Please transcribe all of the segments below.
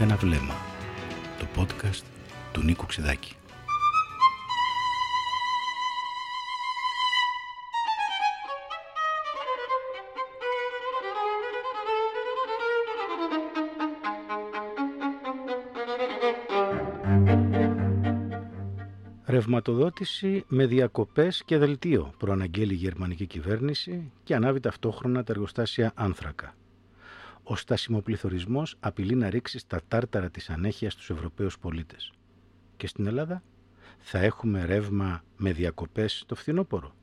ένα βλέμμα. Το podcast του Νίκου Ξιδάκη. Ρευματοδότηση με διακοπές και δελτίο προαναγγέλει η γερμανική κυβέρνηση και ανάβει ταυτόχρονα τα εργοστάσια άνθρακα. Ο στασιμοπληθωρισμός απειλεί να ρίξει στα τάρταρα της ανέχειας στους Ευρωπαίους πολίτες. Και στην Ελλάδα θα έχουμε ρεύμα με διακοπές το φθινόπωρο.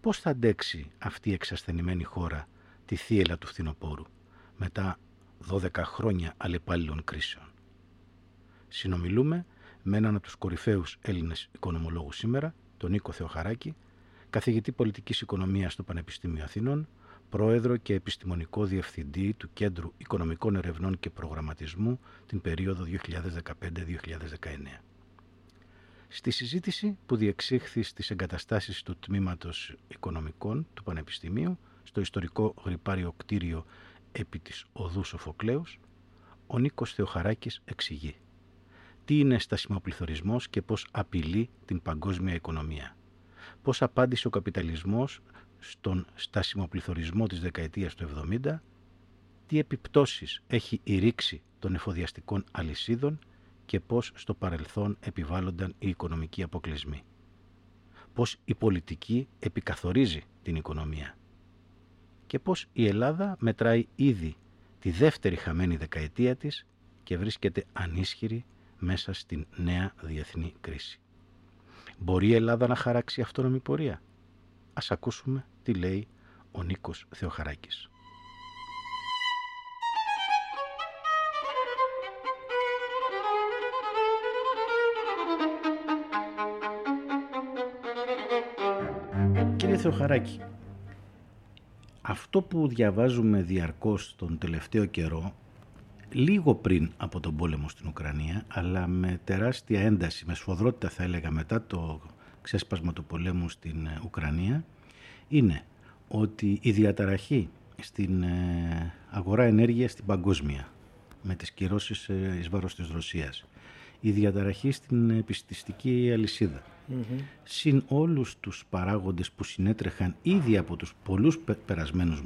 Πώς θα αντέξει αυτή η εξασθενημένη χώρα τη θύελα του φθινοπόρου μετά 12 χρόνια αλλεπάλληλων κρίσεων; Συνομιλούμε με έναν από τους κορυφαίους Έλληνες οικονομολόγους σήμερα, τον Νίκο Θεοχαράκη, καθηγητή πολιτικής οικονομίας στο Πανεπιστήμιο Αθηνών, πρόεδρο και επιστημονικό διευθυντή του Κέντρου Οικονομικών Ερευνών και Προγραμματισμού την περίοδο 2015-2019. Στη συζήτηση που διεξήχθη στις εγκαταστάσεις του Τμήματος Οικονομικών του Πανεπιστημίου, στο ιστορικό γρυπάριο κτίριο επί της Οδού Σοφοκλέους, ο Νίκος Θεοχαράκης εξηγεί τι είναι στασιμοπληθωρισμός και πώς απειλεί την παγκόσμια οικονομία. Πώς απάντησε ο καπιταλισμός στον στασιμοπληθωρισμό της δεκαετίας του 70, τι επιπτώσεις έχει η ρήξη των εφοδιαστικών αλυσίδων και πώς στο παρελθόν επιβάλλονταν οι οικονομικοί αποκλεισμοί. Πώς η πολιτική επικαθορίζει την οικονομία και πώς η Ελλάδα μετράει ήδη τη δεύτερη χαμένη δεκαετία της και βρίσκεται ανίσχυρη μέσα στην νέα διεθνή κρίση. Μπορεί η Ελλάδα να χαράξει αυτόνομη πορεία; Ας ακούσουμε τι λέει ο Νίκος Θεοχαράκης. Κύριε Θεοχαράκη, αυτό που διαβάζουμε διαρκώς τον τελευταίο καιρό λίγο πριν από τον πόλεμο στην Ουκρανία, αλλά με τεράστια ένταση, με σφοδρότητα θα έλεγα μετά το ξέσπασμα του πολέμου στην ε, Ουκρανία, είναι ότι η διαταραχή στην ε, αγορά ενέργειας στην παγκόσμια, με τις κυρώσεις ε, εις βάρος της Ρωσίας, η διαταραχή στην επιστηστική αλυσίδα, mm-hmm. συν όλους τους παράγοντες που συνέτρεχαν ήδη από τους πολλούς περασμένους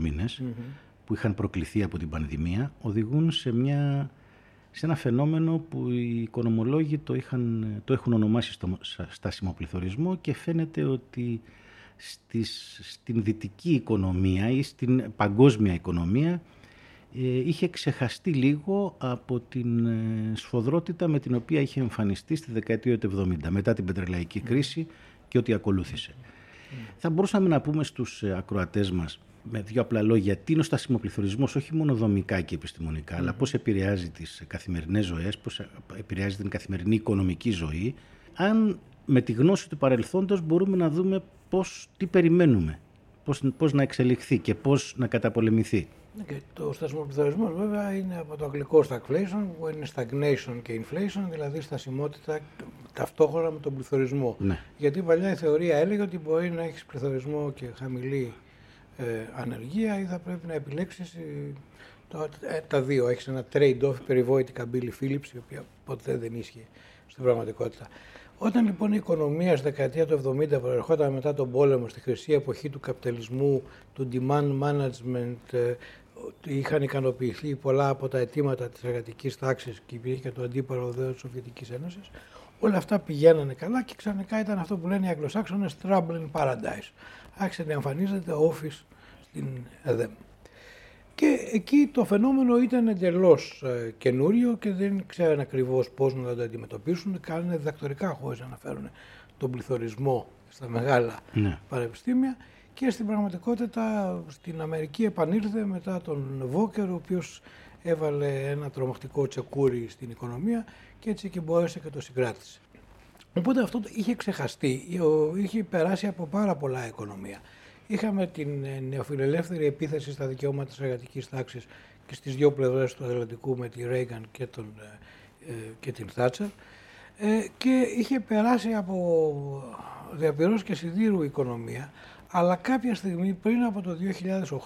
που είχαν προκληθεί από την πανδημία οδηγούν σε, μια, σε ένα φαινόμενο που οι οικονομολόγοι το, είχαν, το έχουν ονομάσει στο στασιμοπληθωρισμό και φαίνεται ότι στις, στην δυτική οικονομία ή στην παγκόσμια οικονομία ε, είχε ξεχαστεί λίγο από την ε, σφοδρότητα με την οποία είχε εμφανιστεί στη δεκαετία του 70 μετά την πετρελαϊκή κρίση και ό,τι ακολούθησε. Θα μπορούσαμε να πούμε στους ε, ακροατές μας με δύο απλά λόγια, τι είναι ο στασιμοπληθωρισμό, όχι μόνο δομικά και επιστημονικά, αλλά πώς επηρεάζει τις καθημερινές ζωές, πώς επηρεάζει την καθημερινή οικονομική ζωή, αν με τη γνώση του παρελθόντος μπορούμε να δούμε πώς, τι περιμένουμε, πώς, πώς να εξελιχθεί και πώς να καταπολεμηθεί. Ναι, και το στασιμοπληθωρισμός βέβαια είναι από το αγγλικό stagflation που είναι stagnation και inflation, δηλαδή στασιμότητα ταυτόχρονα με τον πληθωρισμό. Ναι. Γιατί παλιά η θεωρία έλεγε ότι μπορεί να έχεις πληθωρισμό και χαμηλή ε, ανεργία ή θα πρέπει να επιλέξεις ε, το, ε, τα δύο. Έχεις ένα trade-off περιβόητη καμπύλη Philips, η οποία ποτέ δεν ίσχυε στην πραγματικότητα. Όταν λοιπόν η οικονομία στη δεκαετία του 70 προερχόταν μετά τον πόλεμο, στη χρυσή εποχή του καπιταλισμού, του demand management, ε, είχαν ικανοποιηθεί πολλά από τα αιτήματα της εργατικής τάξης και υπήρχε και το αντίπαρο δέο της Σοβιετικής Ένωσης, όλα αυτά πηγαίνανε καλά και ξαφνικά ήταν αυτό που λένε οι Αγγλοσάξονες trouble in paradise άρχισε να εμφανίζεται office στην ΕΔΕΜ. Και εκεί το φαινόμενο ήταν εντελώς ε, καινούριο και δεν ξέραν ακριβώς πώς να το αντιμετωπίσουν. Κάνουν διδακτορικά χωρίς να αναφέρουν τον πληθωρισμό στα μεγάλα ναι. πανεπιστήμια. Και στην πραγματικότητα στην Αμερική επανήλθε μετά τον Βόκερ, ο οποίος έβαλε ένα τρομακτικό τσεκούρι στην οικονομία και έτσι και μπόρεσε και το συγκράτησε. Οπότε αυτό είχε ξεχαστεί, είχε περάσει από πάρα πολλά οικονομία. Είχαμε την ε, νεοφιλελεύθερη επίθεση στα δικαιώματα της εργατικής τάξης και στις δύο πλευρές του Ατλαντικού με τη Ρέιγκαν και, τον, ε, ε, και την Θάτσερ και είχε περάσει από διαπυρός και σιδήρου οικονομία αλλά κάποια στιγμή πριν από το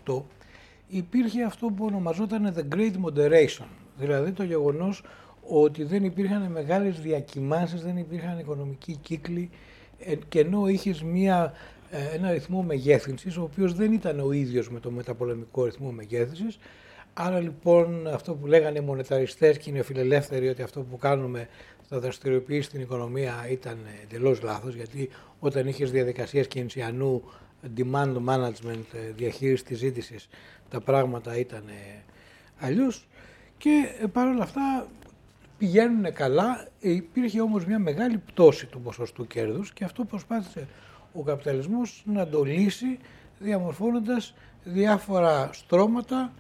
2008 υπήρχε αυτό που ονομαζόταν The Great Moderation. Δηλαδή το γεγονός ότι δεν υπήρχαν μεγάλες διακοιμάνσεις, δεν υπήρχαν οικονομικοί κύκλοι ε, και ενώ είχες μια, ε, ένα ρυθμό μεγέθυνσης, ο οποίος δεν ήταν ο ίδιος με το μεταπολεμικό ρυθμό μεγέθυνσης, Άρα λοιπόν αυτό που λέγανε οι μονεταριστές και οι νεοφιλελεύθεροι ότι αυτό που κάνουμε θα δραστηριοποιήσει την οικονομία ήταν εντελώς λάθος γιατί όταν είχες διαδικασίες κινησιανού demand management, ε, διαχείριση της ζήτησης, τα πράγματα ήταν αλλιώς και παρόλα αυτά πηγαίνουν καλά. Υπήρχε όμως μια μεγάλη πτώση του ποσοστού κέρδους και αυτό προσπάθησε ο καπιταλισμός να το λύσει διαμορφώνοντας διάφορα στρώματα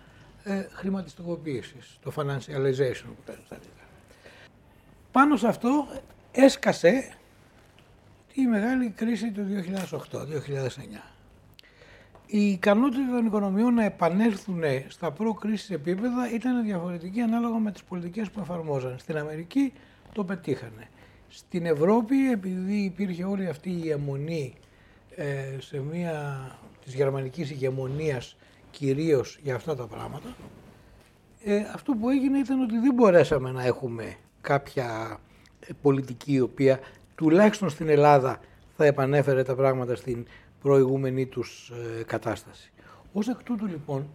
ε, χρηματιστικοποίησης, το financialization που Πάνω σε αυτό έσκασε η μεγάλη κρίση του 2008-2009. Η ικανότητα των οικονομιών να επανέλθουν στα προ-κρίσης επίπεδα ήταν διαφορετική ανάλογα με τις πολιτικές που εφαρμόζαν. Στην Αμερική το πετύχανε. Στην Ευρώπη, επειδή υπήρχε όλη αυτή η αιμονή ε, σε μια της γερμανικής ηγεμονίας κυρίως για αυτά τα πράγματα, ε, αυτό που έγινε ήταν ότι δεν μπορέσαμε να έχουμε κάποια ε, πολιτική η οποία τουλάχιστον στην Ελλάδα θα επανέφερε τα πράγματα στην προηγούμενη τους ε, κατάσταση. Ως εκ τούτου λοιπόν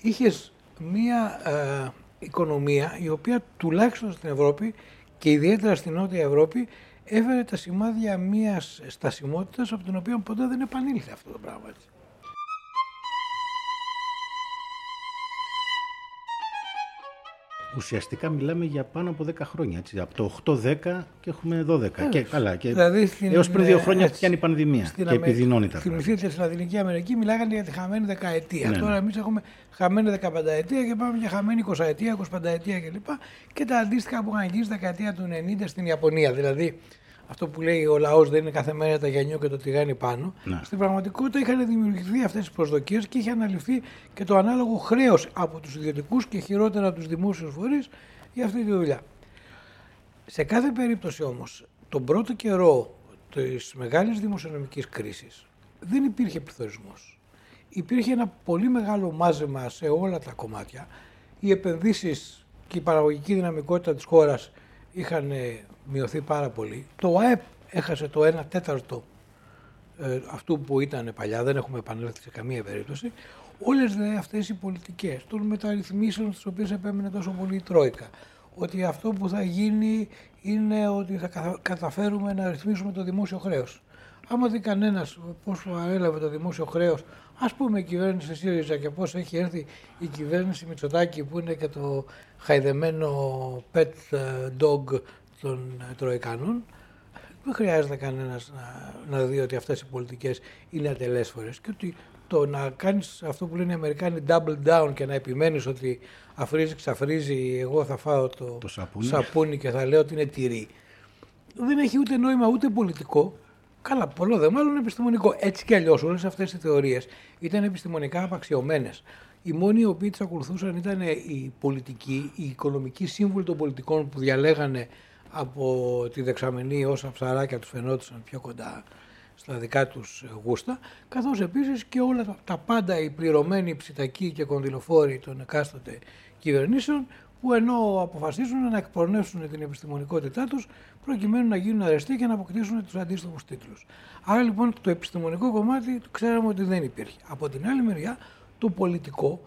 είχες μία ε, οικονομία η οποία τουλάχιστον στην Ευρώπη και ιδιαίτερα στην Νότια Ευρώπη έφερε τα σημάδια μιας στασιμότητας από την οποία ποτέ δεν επανήλθε αυτό το πράγμα. Ουσιαστικά μιλάμε για πάνω από 10 χρόνια. Έτσι. Από το 8-10 και έχουμε 12. Και καλά. Και δηλαδή στην, έως πριν δύο χρόνια πιάνει η πανδημία και Αμερική, επιδεινώνει τα πράγματα. Θυμηθείτε στην Λατινική Αμερική μιλάγανε για τη χαμένη δεκαετία. Ναι, Τώρα ναι. εμείς έχουμε χαμένη 15 ετία και πάμε για χαμένη 20 ετία, 25 ετία κλπ. Και, και τα αντίστοιχα που είχαν γίνει στη δεκαετία του 90 στην Ιαπωνία. Δηλαδή αυτό που λέει ο λαός δεν είναι κάθε μέρα τα γενιό και το τηγάνι πάνω. Ναι. Στην πραγματικότητα είχαν δημιουργηθεί αυτές τις προσδοκίες και είχε αναλυφθεί και το ανάλογο χρέος από τους ιδιωτικούς και χειρότερα από τους δημόσιους φορείς για αυτή τη δουλειά. Σε κάθε περίπτωση όμως, τον πρώτο καιρό της μεγάλης δημοσιονομικής κρίσης δεν υπήρχε πληθωρισμός. Υπήρχε ένα πολύ μεγάλο μάζεμα σε όλα τα κομμάτια. Οι επενδύσεις και η παραγωγική δυναμικότητα της χώρας είχαν μειωθεί πάρα πολύ. Το ΑΕΠ έχασε το 1 τέταρτο ε, αυτού που ήταν παλιά, δεν έχουμε επανέλθει σε καμία περίπτωση. Όλες αυτές οι πολιτικές των μεταρρυθμίσεων στις οποίες επέμενε τόσο πολύ η Τρόικα, ότι αυτό που θα γίνει είναι ότι θα καταφέρουμε να ρυθμίσουμε το δημόσιο χρέος. Άμα δει κανένας πώ έλαβε το δημόσιο χρέος, ας πούμε η κυβέρνηση ΣΥΡΙΖΑ και πώ έχει έρθει η κυβέρνηση Μητσοτάκη που είναι και το χαϊδεμένο pet dog των Τροϊκανών, δεν χρειάζεται κανένας να, να δει ότι αυτές οι πολιτικές είναι ατελέσφορες και ότι το να κάνεις αυτό που λένε οι Αμερικάνοι double down και να επιμένεις ότι αφρίζει, ξαφρίζει, εγώ θα φάω το, το σαπούνι. σαπούνι και θα λέω ότι είναι τυρί. Δεν έχει ούτε νόημα ούτε πολιτικό, Καλά, πολλό δε μάλλον επιστημονικό. Έτσι κι αλλιώς όλες αυτές οι θεωρίες ήταν επιστημονικά απαξιωμένες. Οι μόνοι οι οποίοι τις ακολουθούσαν ήταν οι πολιτικοί, οι οικονομικοί σύμβουλοι των πολιτικών που διαλέγανε από τη δεξαμενή όσα ψαράκια τους φαινόντουσαν πιο κοντά στα δικά τους γούστα, καθώς επίσης και όλα τα πάντα οι πληρωμένοι ψητακοί και κονδυλοφόροι των εκάστοτε κυβερνήσεων που ενώ αποφασίζουν να εκπορνεύσουν την επιστημονικότητά τους προκειμένου να γίνουν αρεστοί και να αποκτήσουν τους αντίστοιχους τίτλους. Άρα λοιπόν το επιστημονικό κομμάτι ξέραμε ότι δεν υπήρχε. Από την άλλη μεριά το πολιτικό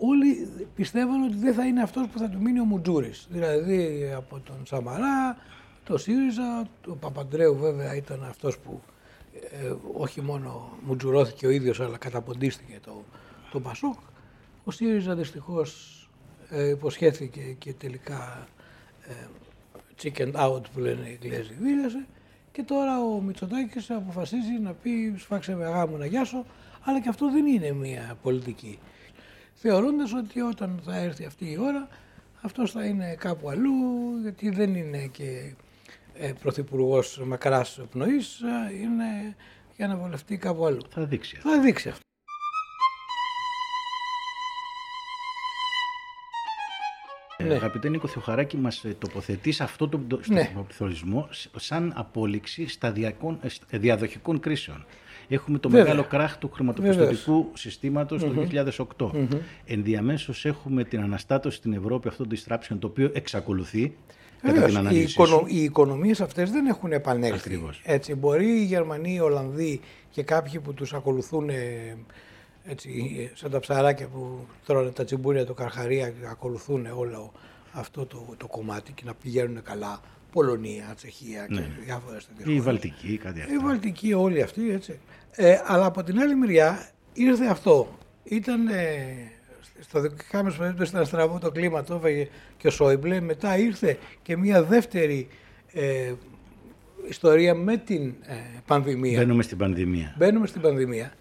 όλοι πιστεύαν ότι δεν θα είναι αυτός που θα του μείνει ο Μουτζούρης. Δηλαδή από τον Σαμαρά, το ΣΥΡΙΖΑ, ο Παπαντρέου βέβαια ήταν αυτός που ε, όχι μόνο μουτζουρώθηκε ο ίδιος αλλά καταποντίστηκε το, το Πασόκ. Ο ΣΥΡΙΖΑ δυστυχώς ε, υποσχέθηκε και τελικά ε, chicken out που λένε οι Εγγλέζοι δίλιασε και τώρα ο Μητσοτάκης αποφασίζει να πει σφάξε με αγάμου να γιάσω αλλά και αυτό δεν είναι μια πολιτική θεωρώντας ότι όταν θα έρθει αυτή η ώρα αυτός θα είναι κάπου αλλού γιατί δεν είναι και ε, πρωθυπουργός μακράς πνοής, ε, είναι για να βολευτεί κάπου αλλού. Θα δείξει αυτό. Θα δείξει αυτό. Ναι. Αγαπητέ Νίκο Θεοχαράκη, μας ε, τοποθετείς αυτό το ναι. πληθωρισμό σαν απόλυξη σταδιακών, διαδοχικών κρίσεων. Έχουμε το μεγάλο κράχ του χρηματοπιστωτικού συστήματος το 2008. Mm-hmm. Ενδιαμέσως έχουμε την αναστάτωση στην Ευρώπη αυτό το disruption το οποίο εξακολουθεί κατά την οι, οικονο, οι οικονομίες αυτές δεν έχουν επανέλθει. Ακριβώς. Έτσι, μπορεί οι Γερμανοί, οι Ολλανδοί και κάποιοι που τους ακολουθούν έτσι, σαν τα ψαράκια που τρώνε τα τσιμπούρια του Καρχαρία και ακολουθούν όλο αυτό το, το κομμάτι και να πηγαίνουν καλά. Πολωνία, Τσεχία και ναι. διάφορε τέτοιε Η Βαλτική, κάτι αυτό. Η Βαλτική, όλοι αυτοί έτσι. Ε, αλλά από την άλλη μεριά ήρθε αυτό. Ήταν ε, στο δικά μα περίπτωση ήταν στραβό το κλίμα, το έφαγε και ο Σόιμπλε. Μετά ήρθε και μια δεύτερη ε, ιστορία με την ε, πανδημία. Μπαίνουμε στην πανδημία. Μπαίνουμε στην πανδημία.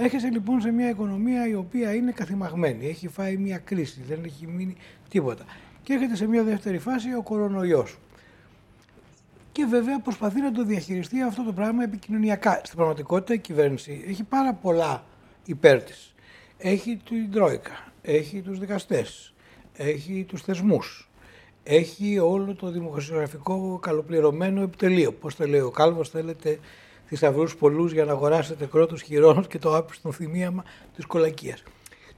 Έχεσαι λοιπόν σε μια οικονομία η οποία είναι καθημαγμένη. Έχει φάει μια κρίση, δεν έχει μείνει τίποτα. Και έρχεται σε μια δεύτερη φάση ο κορονοϊός. Και βέβαια προσπαθεί να το διαχειριστεί αυτό το πράγμα επικοινωνιακά. Στην πραγματικότητα η κυβέρνηση έχει πάρα πολλά υπέρ της. Έχει την Τρόικα, έχει τους δικαστές, έχει τους θεσμούς, έχει όλο το δημοσιογραφικό καλοπληρωμένο επιτελείο. Πώς το λέει ο Κάλβος, θέλετε θησαυρούς πολλούς για να αγοράσετε κρότους χειρών και το άπιστο θυμίαμα της κολακίας.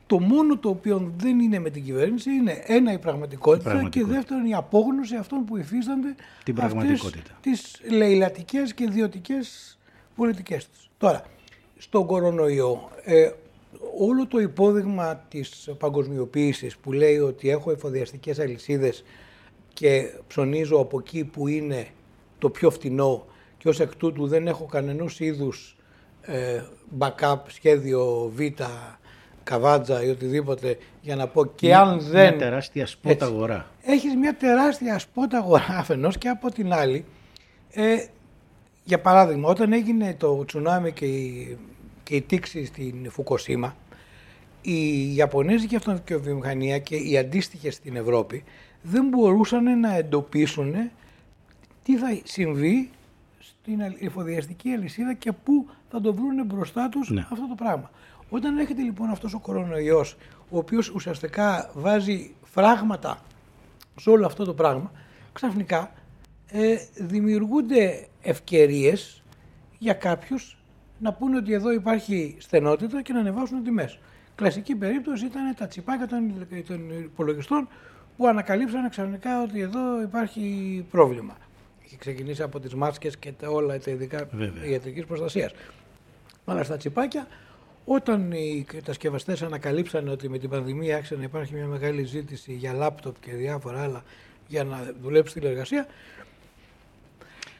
Το μόνο το οποίο δεν είναι με την κυβέρνηση είναι ένα η πραγματικότητα, και δεύτερον η απόγνωση αυτών που υφίστανται την πραγματικότητα. τις λαιλατικές και ιδιωτικές πολιτικές τους. Τώρα, στον κορονοϊό, ε, όλο το υπόδειγμα της παγκοσμιοποίησης που λέει ότι έχω εφοδιαστικές αλυσίδες και ψωνίζω από εκεί που είναι το πιο φτηνό και ως εκ τούτου δεν έχω κανενός είδους ε, backup, σχέδιο Β, καβάτζα ή οτιδήποτε για να πω και μια, αν δεν... Μια τεράστια σπότα αγορά. Έχεις μια τεράστια σπότα αγορά αφενός και από την άλλη. Ε, για παράδειγμα, όταν έγινε το τσουνάμι και η, και η τήξη στην Φουκοσίμα, η Ιαπωνέζικη αυτοβιομηχανία και οι αντίστοιχες στην Ευρώπη δεν μπορούσαν να εντοπίσουν τι θα συμβεί στην εφοδιαστική αλυσίδα και πού θα το βρουν μπροστά τους ναι. αυτό το πράγμα. Όταν έρχεται λοιπόν αυτός ο κορονοϊός, ο οποίος ουσιαστικά βάζει φράγματα σε όλο αυτό το πράγμα, ξαφνικά ε, δημιουργούνται ευκαιρίες για κάποιους να πούνε ότι εδώ υπάρχει στενότητα και να ανεβάσουν τιμές. Κλασική περίπτωση ήταν τα τσιπάκια των, των υπολογιστών που ανακαλύψαν ξαφνικά ότι εδώ υπάρχει πρόβλημα. Έχει ξεκινήσει από τις μάσκες και τα όλα τα ειδικά ιατρικής προστασίας. Αλλά στα τσιπάκια όταν οι κατασκευαστές ανακαλύψαν ότι με την πανδημία άρχισε να υπάρχει μια μεγάλη ζήτηση για λάπτοπ και διάφορα άλλα για να δουλέψει τηλεργασία.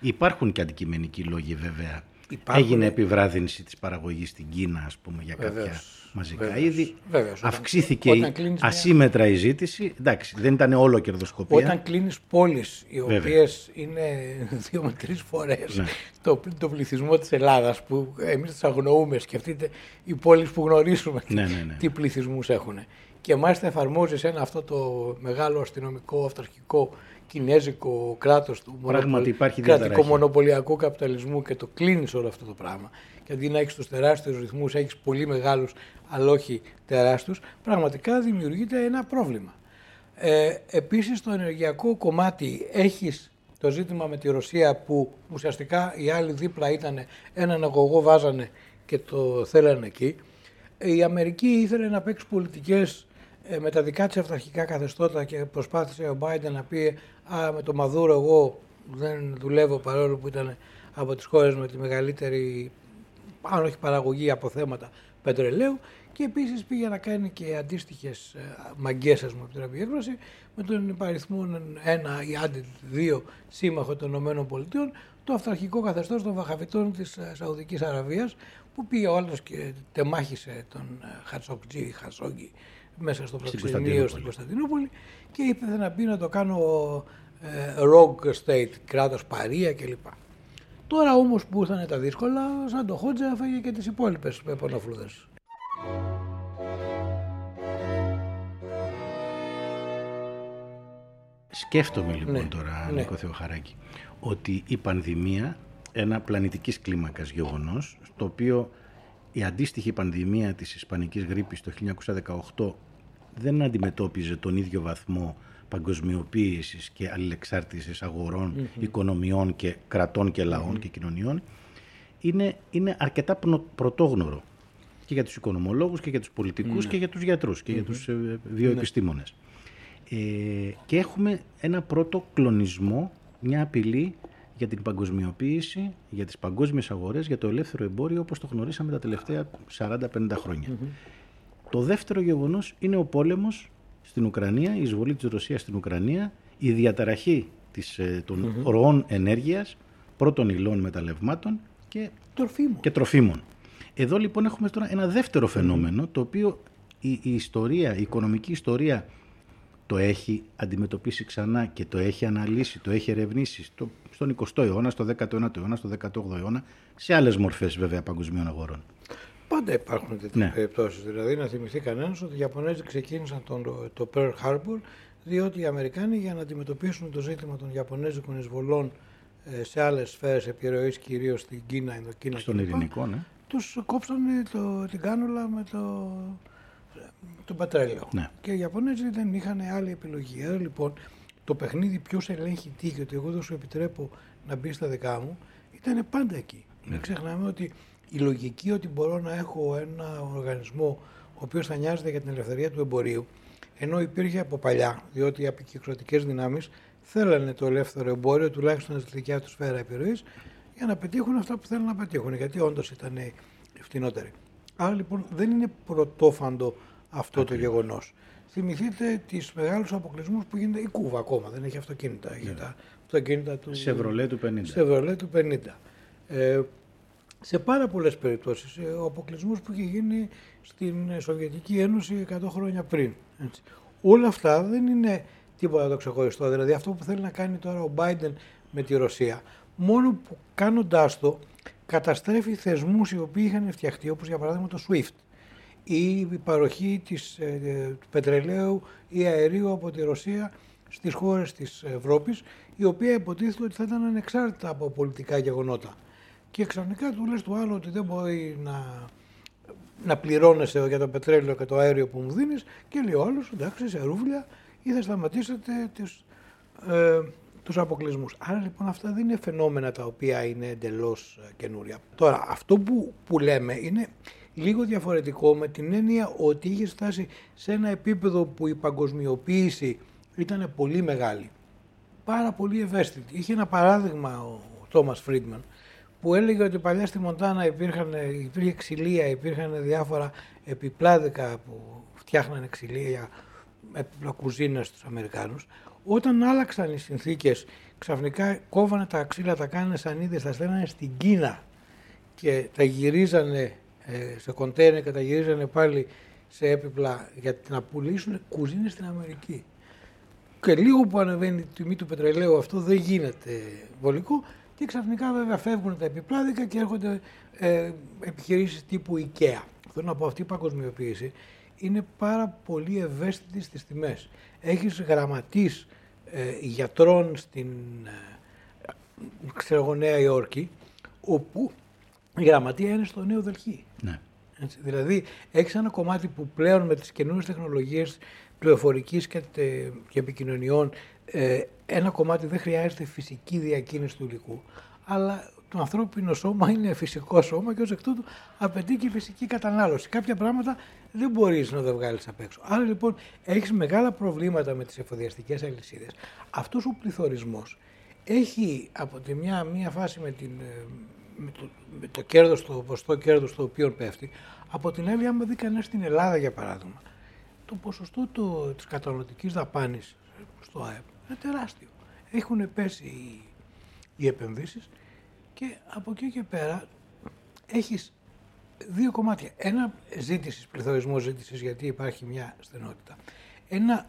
Υπάρχουν και αντικειμενικοί λόγοι βέβαια. Υπάρχουν... Έγινε επιβράδυνση της παραγωγής στην Κίνα ας πούμε για κάποια μαζικά βεβαίως, είδη. Βεβαίως, Αυξήθηκε όταν ασύμετρα η ζήτηση. Εντάξει, δεν ήταν όλο κερδοσκοπία. Όταν κλείνεις πόλεις οι οποίες είναι δύο με τρεις φορές ναι. το, το πληθυσμό της Ελλάδας που εμείς τις αγνοούμε, σκεφτείτε οι πόλεις που γνωρίζουμε ναι, ναι, ναι. τι πληθυσμούς έχουν. Και μάλιστα εφαρμόζει ένα αυτό το μεγάλο αστυνομικό, αυταρχικό κινέζικο κράτος του Πράγματι, κρατικό μονοπωλιακού καπιταλισμού και το κλείνεις όλο αυτό το πράγμα. Και αντί να έχεις τους τεράστιους ρυθμούς, έχεις πολύ μεγάλους αλλά όχι τεράστιους, πραγματικά δημιουργείται ένα πρόβλημα. Ε, επίσης στο ενεργειακό κομμάτι έχεις το ζήτημα με τη Ρωσία που ουσιαστικά οι άλλοι δίπλα ήταν έναν αγωγό βάζανε και το θέλανε εκεί. Η Αμερική ήθελε να παίξει πολιτικές ε, με τα δικά της αυταρχικά καθεστώτα και προσπάθησε ο Biden να πει «Α, με το Μαδούρο εγώ δεν δουλεύω παρόλο που ήταν από τις χώρες με τη μεγαλύτερη, αν όχι παραγωγή από θέματα πετρελαίου. Και επίσης πήγε να κάνει και αντίστοιχες ε, μαγκές, ας πούμε, επιτρέπει η έκφραση, με τον υπαριθμό ένα ή άντε δύο σύμμαχο των ΗΠΑ, το αυταρχικό καθεστώς των Βαχαβητών της ε, Σαουδικής Αραβίας, που πήγε ο άλλος και τεμάχησε τον ε, Χατσοκτζή, Χασόγκη, μέσα στο προξενείο στην Κωνσταντινούπολη και είπε να πει να το κάνω ε, rogue state, κράτος παρία κλπ. Τώρα όμως που ήρθαν τα δύσκολα, σαν το Χότζε έφαγε και τις υπόλοιπες πεπονοφλούδες. Σκέφτομαι λοιπόν ναι, τώρα, ναι. Νίκο Θεοχαράκη, ότι η πανδημία, ένα πλανητικής κλίμακας γεγονός, στο οποίο η αντίστοιχη πανδημία της Ισπανικής γρήπης το 1918 δεν αντιμετώπιζε τον ίδιο βαθμό παγκοσμιοποίησης και αλληλεξάρτησης οικονομιών και κρατών και λαών και κοινωνιών, είναι, είναι αρκετά πρωτόγνωρο και για τους οικονομολόγους και για τους πολιτικούς ναι. και για τους γιατρούς και για τους ε, βιοεπιστήμονες. Ε, και έχουμε ένα πρώτο κλονισμό, μια απειλή για την παγκοσμιοποίηση, για τις παγκόσμιες αγορές, για το ελεύθερο εμπόριο όπως το γνωρίσαμε τα τελευταία 40-50 χρόνια. Το δεύτερο γεγονός είναι ο πόλεμος στην Ουκρανία, η εισβολή της Ρωσίας στην Ουκρανία, η διαταραχή της, ε, των mm ροών ενέργειας, πρώτων υλών μεταλλευμάτων και τροφίμων. και τροφίμων. Εδώ λοιπόν έχουμε τώρα ένα δεύτερο φαινόμενο, το οποίο η, η ιστορία, η οικονομική ιστορία το έχει αντιμετωπίσει ξανά και το έχει αναλύσει, το έχει ερευνήσει στο, στον 20ο αιώνα, στο 19ο αιώνα, στο 18ο αιώνα, σε άλλες μορφές βέβαια παγκοσμίων αγορών. Πάντα υπάρχουν τέτοιες ναι. περιπτώσεις. Δηλαδή, να θυμηθεί κανένας ότι οι Ιαπωνέζοι ξεκίνησαν τον, το Pearl Harbor διότι οι Αμερικάνοι για να αντιμετωπίσουν το ζήτημα των Ιαπωνέζικων εισβολών ε, σε άλλες σφαίρες επιρροής, κυρίως στην Κίνα, Ινδοκίνα Στον Ειρηνικό, ναι. Τους κόψανε το, την κάνουλα με το, το πετρέλαιο. Ναι. Και οι Ιαπωνέζοι δεν είχαν άλλη επιλογή. Άρα λοιπόν το παιχνίδι ποιος ελέγχει τι και ότι εγώ δεν σου επιτρέπω να μπεις στα δικά μου ήταν πάντα εκεί. Ναι. Μην ξεχνάμε ότι η λογική ότι μπορώ να έχω ένα οργανισμό ο οποίος θα νοιάζεται για την ελευθερία του εμπορίου, ενώ υπήρχε από παλιά, διότι οι αποκυκλωτικέ δυνάμεις θέλανε το ελεύθερο εμπόριο, τουλάχιστον στη δικιά τους σφαίρα επιρροής, για να πετύχουν αυτά που θέλουν να πετύχουν, γιατί όντως ήταν φτηνότεροι. Άρα λοιπόν δεν είναι πρωτόφαντο αυτό το γεγονός. Θυμηθείτε τις μεγάλους αποκλεισμούς που γίνεται η Κούβα ακόμα. Δεν έχει αυτοκίνητα. Έχει ναι. τα αυτοκίνητα του. Σεβρολέ του 50. Σεβρολέ του 50. Ε, σε πάρα πολλές περιπτώσεις. Ε, ο αποκλεισμός που είχε γίνει στην Σοβιετική Ένωση 100 χρόνια πριν. Έτσι. Όλα αυτά δεν είναι τίποτα το ξεχωριστό. Δηλαδή αυτό που θέλει να κάνει τώρα ο Biden με τη Ρωσία, μόνο που κάνοντάς το καταστρέφει θεσμούς οι οποίοι είχαν φτιαχτεί, όπως για παράδειγμα το SWIFT ή η παροχή της, ε, του πετρελαίου ή αερίου από τη Ρωσία στις χώρες της Ευρώπης, η οποία υποτίθεται ότι θα ήταν ανεξάρτητα από πολιτικά γεγονότα και ξαφνικά του λες του άλλου ότι δεν μπορεί να, να πληρώνεσαι για το πετρέλαιο και το αέριο που μου δίνεις και λέει ο άλλος εντάξει σε ρούβλια ή θα σταματήσετε τις, ε, τους αποκλεισμούς. Άρα λοιπόν αυτά δεν είναι φαινόμενα τα οποία είναι εντελώς ε, καινούρια. Τώρα αυτό που, που λέμε είναι λίγο διαφορετικό με την έννοια ότι είχε φτάσει σε ένα επίπεδο που η παγκοσμιοποίηση ήταν πολύ μεγάλη. Πάρα πολύ ευαίσθητη. Είχε ένα παράδειγμα ο Τόμας Φρίντμαν που έλεγε ότι παλιά στη Μοντάνα υπήρχαν, υπήρχε ξυλία, υπήρχαν διάφορα επιπλάδικα που φτιάχνανε ξυλία για έπιπλα κουζίνα στους Αμερικάνους. Όταν άλλαξαν οι συνθήκες, ξαφνικά κόβανε τα ξύλα, τα κάνανε σανίδες, τα στέλνανε στην Κίνα και τα γυρίζανε ε, σε κοντέινερ και τα γυρίζανε πάλι σε έπιπλα για να πουλήσουν κουζίνες στην Αμερική. Και λίγο που ανεβαίνει η τιμή του πετρελαίου αυτό δεν γίνεται βολικό και ξαφνικά βέβαια φεύγουν τα επιπλάδικα και έρχονται ε, επιχειρήσεις τύπου IKEA. Θέλω να πω αυτή η παγκοσμιοποίηση είναι πάρα πολύ ευαίσθητη στις τιμές. Έχεις γραμματείς ε, γιατρών στην ε, ξέρω Νέα Υόρκη, όπου η γραμματεία είναι στο Νέο Δελχή. Ναι. Έτσι, δηλαδή έχεις ένα κομμάτι που πλέον με τις καινούριες τεχνολογίες πληροφορικής και, και επικοινωνιών ε, ένα κομμάτι δεν χρειάζεται φυσική διακίνηση του υλικού, αλλά το ανθρώπινο σώμα είναι φυσικό σώμα και ως εκ τούτου απαιτεί και φυσική κατανάλωση. Κάποια πράγματα δεν μπορείς να τα βγάλεις απ' έξω. Άρα λοιπόν έχεις μεγάλα προβλήματα με τις εφοδιαστικές αλυσίδες. Αυτός ο πληθωρισμός έχει από τη μια, μια φάση με, την, ε, με το, με το κέρδος, το ποσοστό κέρδος το οποίο πέφτει. Από την άλλη, άμα δει κανένας στην Ελλάδα για παράδειγμα, το ποσοστό το, της καταναλωτικής δαπάνης στο ΑΕΠ είναι τεράστιο. Έχουν πέσει οι, οι επενδύσεις και από εκεί και πέρα έχεις δύο κομμάτια. Ένα ζήτησης, πληθωρισμό ζήτησης, γιατί υπάρχει μια στενότητα. Ένα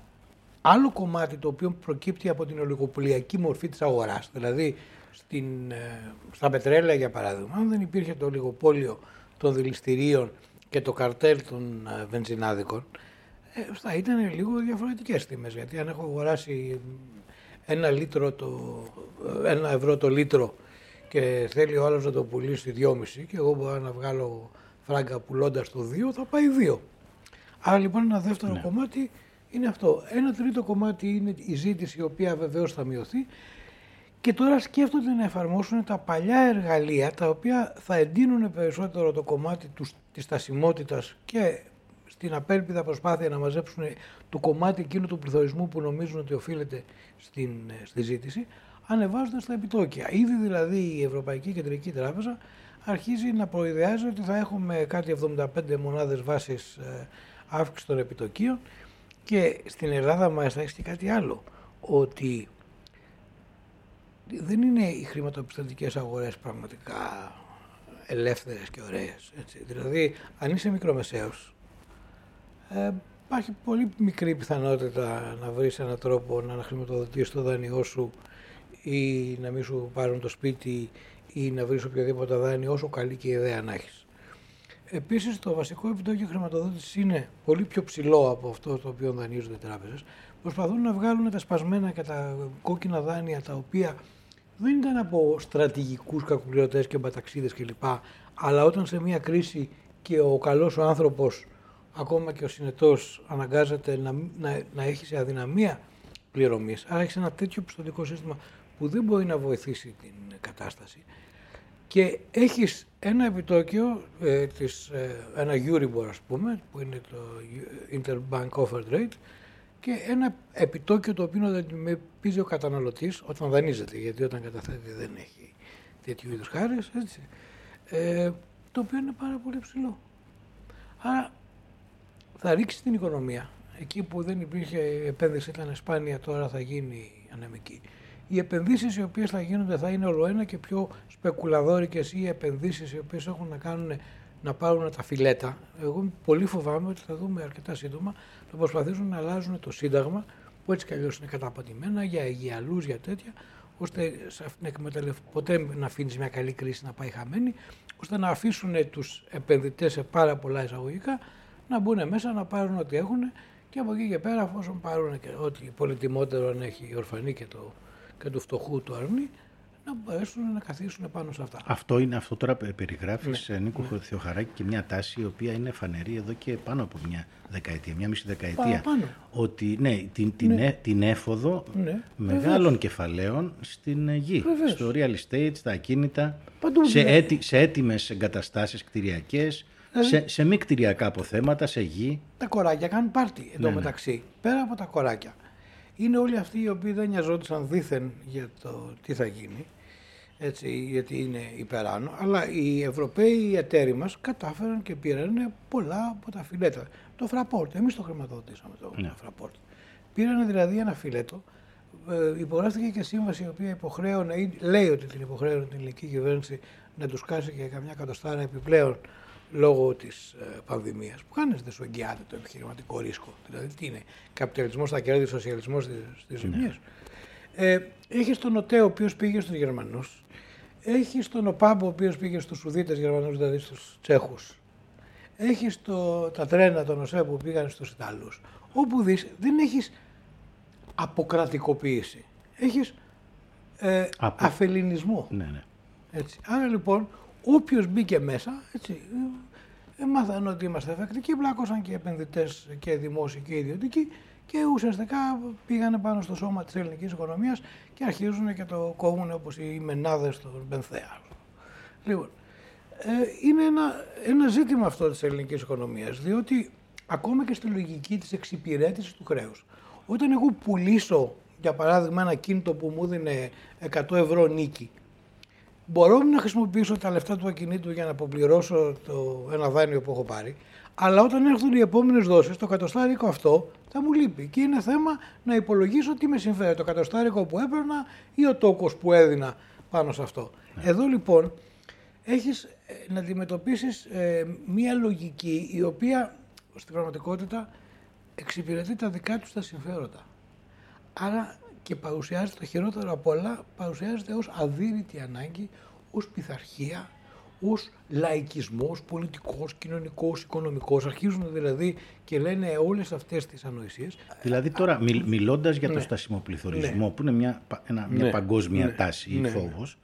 άλλο κομμάτι το οποίο προκύπτει από την ολιγοπολιακή μορφή της αγοράς, δηλαδή στην, ε, στα πετρέλαια για παράδειγμα, αν δεν υπήρχε το ολιγοπόλιο των δηληστηρίων και το καρτέλ των ε, βενζινάδικων, ε, θα ήταν λίγο διαφορετικές τιμές, γιατί αν έχω αγοράσει ένα, λίτρο το, ένα ευρώ το λίτρο και θέλει ο άλλος να το πουλήσει 2,5 και εγώ μπορώ να βγάλω φράγκα πουλώντας το 2, θα πάει 2. Άρα λοιπόν ένα δεύτερο ναι. κομμάτι είναι αυτό. Ένα τρίτο κομμάτι είναι η ζήτηση η οποία βεβαίως θα μειωθεί και τώρα σκέφτονται να εφαρμόσουν τα παλιά εργαλεία τα οποία θα εντείνουν περισσότερο το κομμάτι τους, της στασιμότητας και στην απέλπιδα προσπάθεια να μαζέψουν το κομμάτι εκείνου του πληθωρισμού που νομίζουν ότι οφείλεται στην, ε, στη ζήτηση, ανεβάζοντας τα επιτόκια. Ήδη δηλαδή η Ευρωπαϊκή Κεντρική Τράπεζα αρχίζει να προειδεάζει ότι θα έχουμε κάτι 75 μονάδες βάσης ε, αύξηση των επιτοκίων και στην Ελλάδα μας θα έχεις και κάτι άλλο, ότι δεν είναι οι χρηματοπιστωτικές αγορές πραγματικά ελεύθερες και ωραίες. Έτσι. Δηλαδή, αν είσαι μικρομεσαίος, ε, υπάρχει πολύ μικρή πιθανότητα να βρεις έναν τρόπο να αναχρηματοδοτήσεις το δάνειό σου ή να μην σου πάρουν το σπίτι ή να βρεις οποιοδήποτε δάνειο όσο καλή και ιδέα να έχεις. Επίσης το βασικό επιτόκιο χρηματοδότησης είναι πολύ πιο ψηλό από αυτό το οποίο δανείζονται οι τράπεζες. Προσπαθούν να βγάλουν τα σπασμένα και τα κόκκινα δάνεια τα οποία δεν ήταν από στρατηγικούς κακοπληρωτές και μπαταξίδες κλπ. Αλλά όταν σε μια κρίση και ο καλός ο άνθρωπος, ακόμα και ο συνετός, αναγκάζεται να, να, να έχει σε αδυναμία πληρωμής, άρα έχεις ένα τέτοιο πιστοτικό σύστημα που δεν μπορεί να βοηθήσει την κατάσταση και έχεις ένα επιτόκιο, ε, της, ε, ένα Euribor ας πούμε, που είναι το Interbank Offered Rate, και ένα επιτόκιο το οποίο αντιμετωπίζει ο καταναλωτής όταν δανείζεται, γιατί όταν καταθέτει δεν έχει τέτοιου είδους χάρε, ε, το οποίο είναι πάρα πολύ ψηλό. Άρα θα ρίξει την οικονομία. Εκεί που δεν υπήρχε επένδυση, ήταν σπάνια, τώρα θα γίνει ανεμική. Οι επενδύσεις οι οποίες θα γίνονται θα είναι όλο ένα και πιο σπεκουλαδόρικε ή οι επενδύσεις οι οποίες έχουν να κάνουν να πάρουν τα φιλέτα. Εγώ πολύ φοβάμαι ότι θα δούμε αρκετά σύντομα να προσπαθήσουν να αλλάζουν το Σύνταγμα, που έτσι κι αλλιώς είναι καταπατημένα, για υγιαλούς, για τέτοια, ώστε να ποτέ να αφήνεις μια καλή κρίση να πάει χαμένη, ώστε να αφήσουν τους επενδυτές σε πάρα πολλά εισαγωγικά να μπουν μέσα, να πάρουν ό,τι έχουν και από εκεί και πέρα, εφόσον πάρουν και ό,τι πολυτιμότερο αν έχει η ορφανή και, το, και του φτωχού του αρνή, να μπορέσουν να καθίσουν πάνω σε αυτά. Αυτό είναι αυτό τώρα περιγράφεις ναι. Νίκο ναι. Θεοχαράκη και μια τάση η οποία είναι φανερή εδώ και πάνω από μια δεκαετία, μια μισή δεκαετία. Πάνω. Ότι ναι, την, την, ναι. την έφοδο ναι. μεγάλων κεφαλαίων στην γη, Βεβαίως. στο real estate, στα ακίνητα, Παντού, σε, ναι. έτι, σε έτοιμες εγκαταστάσεις κτηριακές, δηλαδή, σε, σε μη κτηριακά αποθέματα, σε γη. Τα κοράκια κάνουν πάρτι εδώ ναι, μεταξύ. Πέρα από τα κοράκια είναι όλοι αυτοί οι οποίοι δεν νοιαζόντουσαν δήθεν για το τι θα γίνει, έτσι, γιατί είναι υπεράνω, αλλά οι Ευρωπαίοι οι εταίροι μας κατάφεραν και πήραν πολλά από τα φιλέτα. Το φραπόρτ, εμείς το χρηματοδοτήσαμε το ναι. φραπόρτ. Πήραν δηλαδή ένα φιλέτο, ε, υπογράφηκε και σύμβαση η οποία υποχρέωνε, ή λέει ότι την υποχρέωνε την ελληνική κυβέρνηση να τους κάσει και καμιά κατοστάρα επιπλέον λόγω της ε, πανδημίας. Που κανείς δεν σου εγγυάται το επιχειρηματικό ρίσκο. Δηλαδή, τι είναι, καπιταλισμός στα κέρδη, σοσιαλισμός στις ζημιές. Ναι. Ε, έχεις τον ΟΤΕ ο οποίος πήγε στους Γερμανούς. Έχεις τον ΟΠΑΜ ο οποίος πήγε στους Σουδίτες Γερμανούς, δηλαδή στους Τσέχους. Έχεις τα τρένα των ΟΣΕ που πήγαν στους Ιταλούς. Όπου δεις, δεν έχεις αποκρατικοποίηση. Έχεις ε, Απο... αφελινισμό. Ναι, ναι. Έτσι. Άρα λοιπόν Όποιος μπήκε μέσα, έτσι, έμαθαν ότι είμαστε εφεκτικοί, μπλάκωσαν και επενδυτές και δημόσιοι και ιδιωτικοί και ουσιαστικά πήγανε πάνω στο σώμα της ελληνικής οικονομίας και αρχίζουν και το κόβουν όπως οι μενάδες στον Μπενθέα. Λοιπόν, ε, είναι ένα, ένα ζήτημα αυτό της ελληνικής οικονομίας, διότι ακόμα και στη λογική της εξυπηρέτησης του χρέους, όταν εγώ πουλήσω, για παράδειγμα, ένα κίνητο που μου δίνει 100 ευρώ νίκη μπορώ να χρησιμοποιήσω τα λεφτά του ακινήτου για να αποπληρώσω το ένα δάνειο που έχω πάρει, αλλά όταν έρθουν οι επόμενες δόσεις, το κατοστάρικο αυτό θα μου λείπει. Και είναι θέμα να υπολογίσω τι με συμφέρει, το κατοστάρικο που έπαιρνα ή ο τόκος που έδινα πάνω σε αυτό. Ναι. Εδώ λοιπόν έχεις ε, να αντιμετωπίσεις ε, μία λογική η οποία στην πραγματικότητα εξυπηρετεί τα δικά τους τα συμφέροντα. Άρα και παρουσιάζεται το χειρότερο από όλα, παρουσιάζεται ως αδύρυτη ανάγκη, ως πειθαρχία, ως λαϊκισμός, πολιτικός, κοινωνικός, οικονομικός. Αρχίζουν δηλαδή και λένε όλες αυτές τις ανοησίες. Δηλαδή τώρα μιλώντα μιλώντας για το ναι. στασιμοπληθωρισμό, ναι. που είναι μια, ένα, μια ναι. παγκόσμια ναι. τάση ή ναι. φόβος,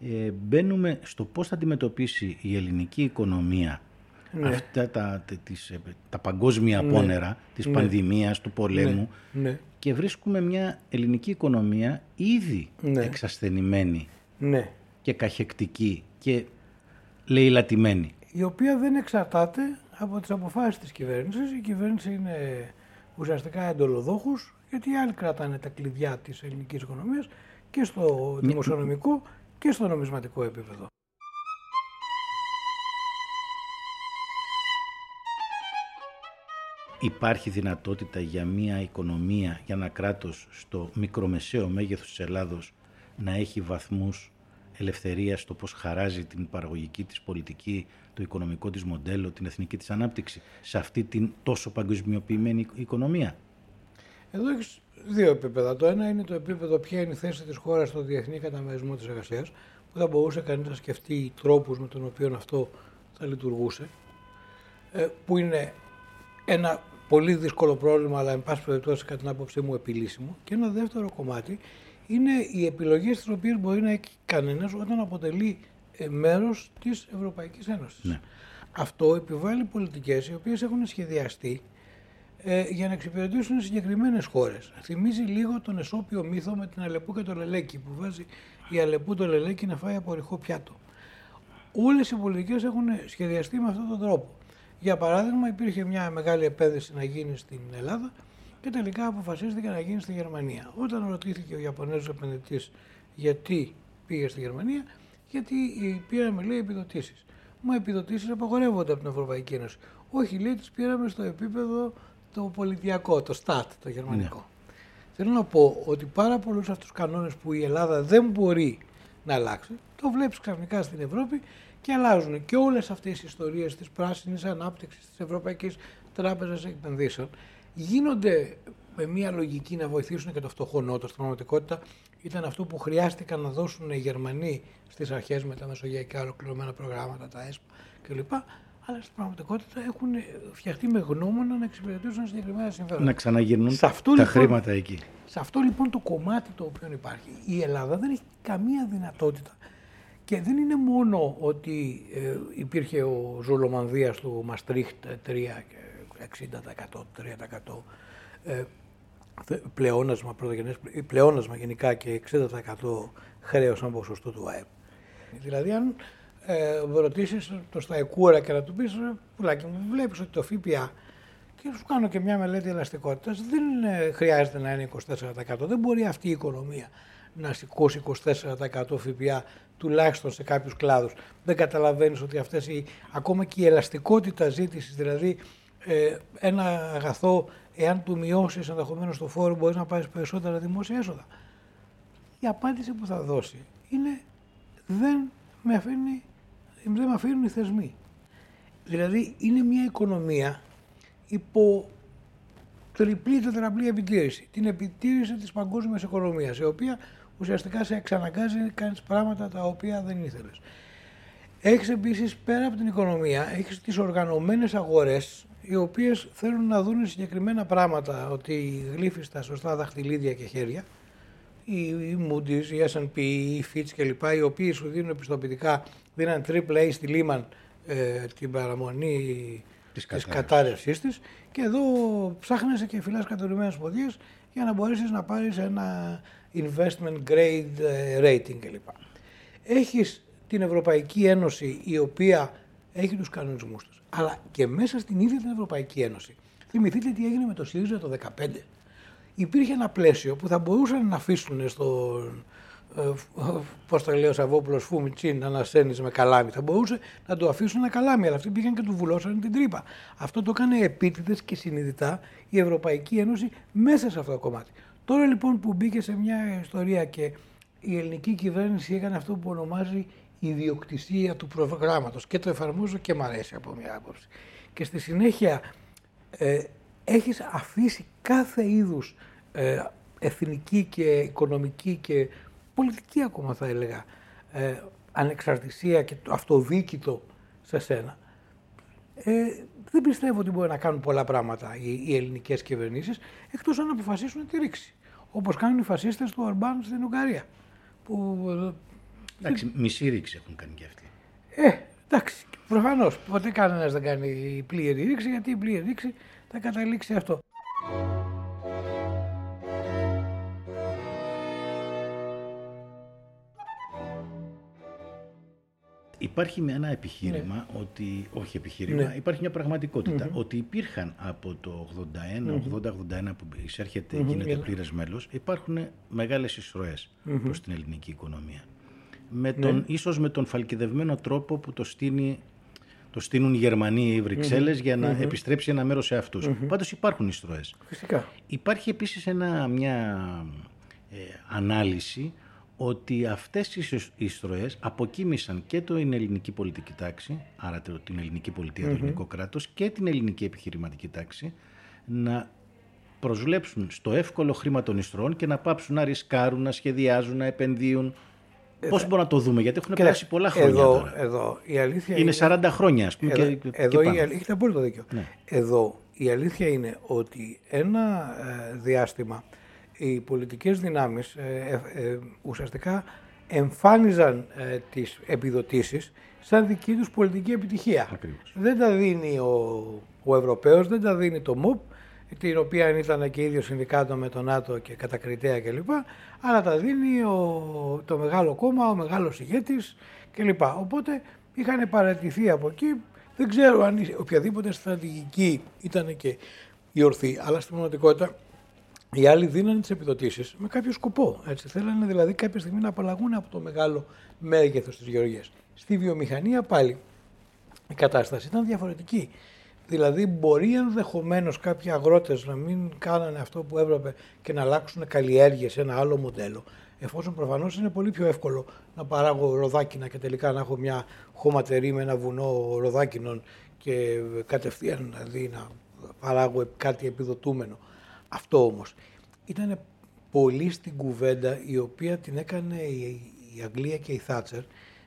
ε, μπαίνουμε στο πώς θα αντιμετωπίσει η ελληνική οικονομία ναι. αυτά τα, τις, ε, τα παγκόσμια ναι. πόνερα της ναι. πανδημίας, του πολέμου ναι. και βρίσκουμε μια ελληνική οικονομία ήδη ναι. εξασθενημένη ναι. και καχεκτική και λαιλατημένη. Η οποία δεν εξαρτάται από τις αποφάσεις της κυβέρνησης. Η κυβέρνηση είναι ουσιαστικά εντολοδόχους γιατί οι άλλοι κρατάνε τα κλειδιά της ελληνικής οικονομίας και στο δημοσιονομικό και στο νομισματικό επίπεδο. Υπάρχει δυνατότητα για μια οικονομία, για ένα κράτος στο μικρομεσαίο μέγεθος της Ελλάδος να έχει βαθμούς ελευθερίας στο πώς χαράζει την παραγωγική της πολιτική, το οικονομικό της μοντέλο, την εθνική της ανάπτυξη σε αυτή την τόσο παγκοσμιοποιημένη οικονομία; Εδώ έχεις δύο επίπεδα. Το ένα είναι το επίπεδο ποια είναι η θέση της χώρας στο διεθνή καταμερισμό της εργασίας, που θα μπορούσε κανείς να σκεφτεί τρόπους με τον οποίο αυτό θα λειτουργούσε, ε, που είναι ένα πολύ δύσκολο πρόβλημα, αλλά εν πάση περιπτώσει κατά την άποψή μου επιλύσιμο. Και ένα δεύτερο κομμάτι είναι οι επιλογές τις οποίες μπορεί να έχει κανένας όταν αποτελεί ε, μέρος της Ευρωπαϊκής Ένωσης. Ναι. Αυτό επιβάλλει πολιτικές οι οποίες έχουν σχεδιαστεί ε, για να εξυπηρετήσουν συγκεκριμένες χώρες. Θυμίζει λίγο τον εσώπιο μύθο με την Αλεπού και το Λελέκι, που βάζει η Αλεπού το Λελέκι να φάει από ρηχό πιάτο. Όλες οι πολιτικές έχουν σχεδιαστεί με αυτόν τον τρόπο. Για παράδειγμα, υπήρχε μια μεγάλη επένδυση να γίνει στην Ελλάδα και τελικά αποφασίστηκε να γίνει στη Γερμανία. Όταν ρωτήθηκε ο Ιαπωνέζος επενδυτής γιατί πήγε στη Γερμανία, γιατί πήραμε λέει επιδοτήσεις. Μα επιδοτήσεις απαγορεύονται από την Ευρωπαϊκή Ένωση. Όχι, λέει, τις πήραμε στο επίπεδο το πολιτιακό, το ΣΤΑΤ, το γερμανικό. Ναι. Θέλω να πω ότι πάρα πολλούς αυτούς τους κανόνες που η Ελλάδα δεν μπορεί να αλλάξει, το βλέπεις ξαφνικά στην Ευρώπη και αλλάζουν. Και όλες αυτές οι ιστορίες της πράσινης ανάπτυξης, της Ευρωπαϊκής Τράπεζας Επενδύσεων γίνονται με μια λογική να βοηθήσουν και το φτωχό νότο. Στην πραγματικότητα ήταν αυτό που χρειάστηκαν να δώσουν οι Γερμανοί στις αρχές με τα μεσογειακά ολοκληρωμένα προγράμματα, τα ΕΣΠΑ κλπ. Αλλά στην πραγματικότητα έχουν φτιαχτεί με γνώμονα να εξυπηρετήσουν συγκεκριμένα συμφέροντα. Να ξαναγυρνούν τα λοιπόν, χρήματα εκεί. Σε αυτό λοιπόν το κομμάτι το οποίο υπάρχει, η Ελλάδα δεν έχει καμία δυνατότητα και δεν είναι μόνο ότι ε, υπήρχε ο Ζολομανδίας του Μαστρίχτ 3 και 60%, 3% ε, πλεόνασμα, πρωτογενές, πλεόνασμα γενικά και 60% χρέος σαν ποσοστό του ΑΕΠ. Δηλαδή αν ε, ρωτήσεις το Σταϊκούρα και να του πεις, πουλάκι μου, βλέπεις ότι το ΦΠΑ και σου κάνω και μια μελέτη ελαστικότητας δεν ε, χρειάζεται να είναι 24%. Δεν μπορεί αυτή η οικονομία να σηκώσει 24% ΦΠΑ τουλάχιστον σε κάποιους κλάδους. Δεν καταλαβαίνεις ότι αυτές οι, ακόμα και η ελαστικότητα ζήτησης, δηλαδή ε, ένα αγαθό, εάν του μειώσεις ενδεχομένως το φόρο, μπορείς να πάρεις περισσότερα δημόσια έσοδα. Η απάντηση που θα δώσει είναι δεν με, αφήνει, δεν με αφήνουν οι θεσμοί. Δηλαδή είναι μια οικονομία υπό τριπλή τετραπλή επιτήρηση. Την επιτήρηση της παγκόσμιας οικονομίας, η οποία ουσιαστικά σε εξαναγκάζει να κάνεις πράγματα τα οποία δεν ήθελες. Έχεις επίσης πέρα από την οικονομία, έχεις τις οργανωμένες αγορές οι οποίες θέλουν να δουν συγκεκριμένα πράγματα, ότι γλύφεις στα σωστά δαχτυλίδια και χέρια, οι, Moody's, οι S&P, οι Fitch κλπ, οι οποίοι σου δίνουν επιστοποιητικά, δίναν triple A στη Lehman ε, την παραμονή της, της κατάρρευσής της και εδώ ψάχνεσαι και φυλάς κατορυμένες ποδιές για να μπορέσεις να πάρεις ένα investment grade ε, rating κλπ. Έχεις την Ευρωπαϊκή Ένωση η οποία έχει τους κανονισμούς της, αλλά και μέσα στην ίδια την Ευρωπαϊκή Ένωση. Θυμηθείτε τι έγινε με το ΣΥΡΙΖΑ το 2015. Υπήρχε ένα πλαίσιο που θα μπορούσαν να αφήσουν στον ε, Πώς το λέει ο Σαββόπουλος, Φούμιτσιν, να ανασένει με καλάμι. Θα μπορούσε να το αφήσουν ένα καλάμι, αλλά αυτοί πήγαν και του βουλώσαν την τρύπα. Αυτό το έκανε επίτηδες και συνειδητά η Ευρωπαϊκή Ένωση μέσα σε αυτό το κομμάτι. Τώρα λοιπόν που μπήκε σε μια ιστορία και η ελληνική κυβέρνηση έκανε αυτό που ονομάζει ιδιοκτησία του προγράμματος και το εφαρμόζω και μ' αρέσει από μια άποψη. Και στη συνέχεια ε, έχεις αφήσει κάθε είδους ε, εθνική και οικονομική και πολιτική ακόμα θα έλεγα ε, ανεξαρτησία και το αυτοδίκητο σε σένα. Ε, δεν πιστεύω ότι μπορεί να κάνουν πολλά πράγματα οι, οι ελληνικές κυβερνήσεις εκτός αν αποφασίσουν τη ρήξη. Όπως κάνουν οι φασίστες του Ορμπάν στην Ουγγαρία. Που, Εντάξει, μισή ρήξη έχουν κάνει και αυτοί. Ε, Εντάξει, προφανώς ποτέ κανένας δεν κάνει πλήρη ρήξη, γιατί η πλήρη ρήξη θα καταλήξει αυτό. Υπάρχει με ένα επιχείρημα ναι. ότι, όχι επιχείρημα, ναι. υπάρχει μια πραγματικοτητα ότι υπήρχαν από το 81, 80-81 που εισέρχεται, γίνεται yeah. πλήρες μέλος, υπάρχουν μεγάλες εισρωές προς την ελληνική οικονομία. Με ναι. τον, Ίσως με τον φαλκιδευμένο τρόπο που το στείνει το στείλουν οι Γερμανοί ή οι βρυξελλες για να επιστρέψει ένα μέρος σε αυτούς. Mm-hmm. Πάντως υπάρχουν εισρωές. Φυσικά. Υπάρχει επίσης ένα, μια ε, ανάλυση ότι αυτές οι ιστροές αποκοίμησαν και το ελληνική πολιτική τάξη, άρα την ελληνική πολιτεία, το ελληνικό κράτος και την ελληνική επιχειρηματική τάξη να προσβλέψουν στο εύκολο χρήμα των ιστροών και να πάψουν να ρισκάρουν, να σχεδιάζουν, να επενδύουν. Ε, Πώς μπορούμε να το δούμε, γιατί έχουν περάσει πολλά χρόνια εδώ, τώρα. Εδώ, η αλήθεια είναι, 40 χρόνια, ας πούμε. Εδώ, και, εδώ η αλήθεια, έχετε απόλυτο δίκιο. Ναι. Εδώ η αλήθεια είναι ότι ένα ε, διάστημα οι πολιτικές δυνάμεις ε, ε, ε, ουσιαστικά εμφάνιζαν ε, τις επιδοτήσεις σαν δική τους πολιτική επιτυχία. Δεν τα δίνει ο, ο Ευρωπαίος, δεν τα δίνει το ΜΟΠ, την οποία ήταν και ίδιο συνδικάτο με τον ΝΑΤΟ και κατακριτέα κλπ. Αλλά τα δίνει ο, το μεγάλο κόμμα, ο μεγάλος ηγέτης κλπ. Οπότε είχαν παρατηθεί από εκεί. Δεν ξέρω αν οποιαδήποτε στρατηγική ήταν και η ορθή, αλλά στην πραγματικότητα οι άλλοι δίνανε τις επιδοτήσεις με κάποιο σκοπό. Έτσι. Θέλανε δηλαδή κάποια στιγμή να απαλλαγούν από το μεγάλο μέγεθος της γεωργίας. Στη βιομηχανία πάλι η κατάσταση ήταν διαφορετική. Δηλαδή, μπορεί ενδεχομένως κάποιοι αγρότες να μην κάνανε αυτό που έπρεπε και να αλλάξουν καλλιέργειες σε ένα άλλο μοντέλο. Εφόσον προφανώς είναι πολύ πιο εύκολο να παράγω ροδάκινα και τελικά να έχω μια χωματερή με ένα βουνό ροδάκινων και κατευθείαν δηλαδή να παράγω κάτι επιδοτούμενο. Αυτό όμως ήταν πολύ στην κουβέντα η οποία την έκανε η, Αγγλία και η Θάτσερ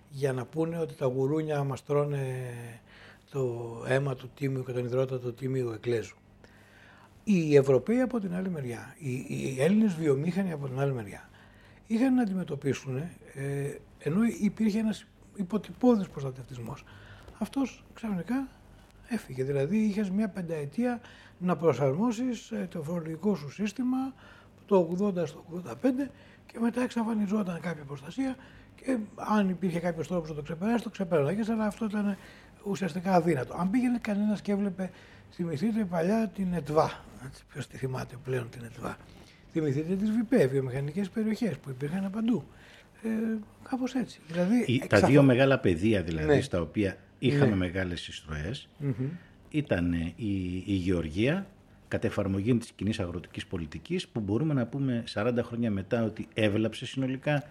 για να πούνε ότι τα γουρούνια μας τρώνε το αίμα του τίμιου και τον υδρότα του τίμιου εκλέζου. Οι Ευρωπαίοι από την άλλη μεριά, οι, οι Έλληνες βιομήχανοι από την άλλη μεριά, είχαν να αντιμετωπίσουν, ε, ενώ υπήρχε ένας υποτυπώδης προστατευτισμός, αυτός ξαφνικά έφυγε. Δηλαδή είχες μια πενταετία να προσαρμόσεις ε, το φορολογικό σου σύστημα το 80 στο 85 και μετά εξαφανιζόταν κάποια προστασία και αν υπήρχε κάποιος τρόπος να το ξεπεράσει, το ξεπέρασε, αλλά αυτό ήταν ουσιαστικά αδύνατο. Αν πήγαινε κανένας και έβλεπε, θυμηθείτε παλιά την ΕΤΒΑ. Ποιος τη θυμάται πλέον την ΕΤΒΑ. Θυμηθείτε τις ΒΙΠΕ, βιομηχανικές περιοχές που υπήρχαν παντού. Ε, Κάπως έτσι. Δηλαδή, Τα δύο μεγάλα πεδία δηλαδή ναι. στα οποία είχαμε ναι. μεγάλες εισρωές ήταν η, η γεωργία κατ' εφαρμογή της κοινής αγροτικής πολιτικής που μπορούμε να πούμε 40 χρόνια μετά ότι έβλαψε συνολικά.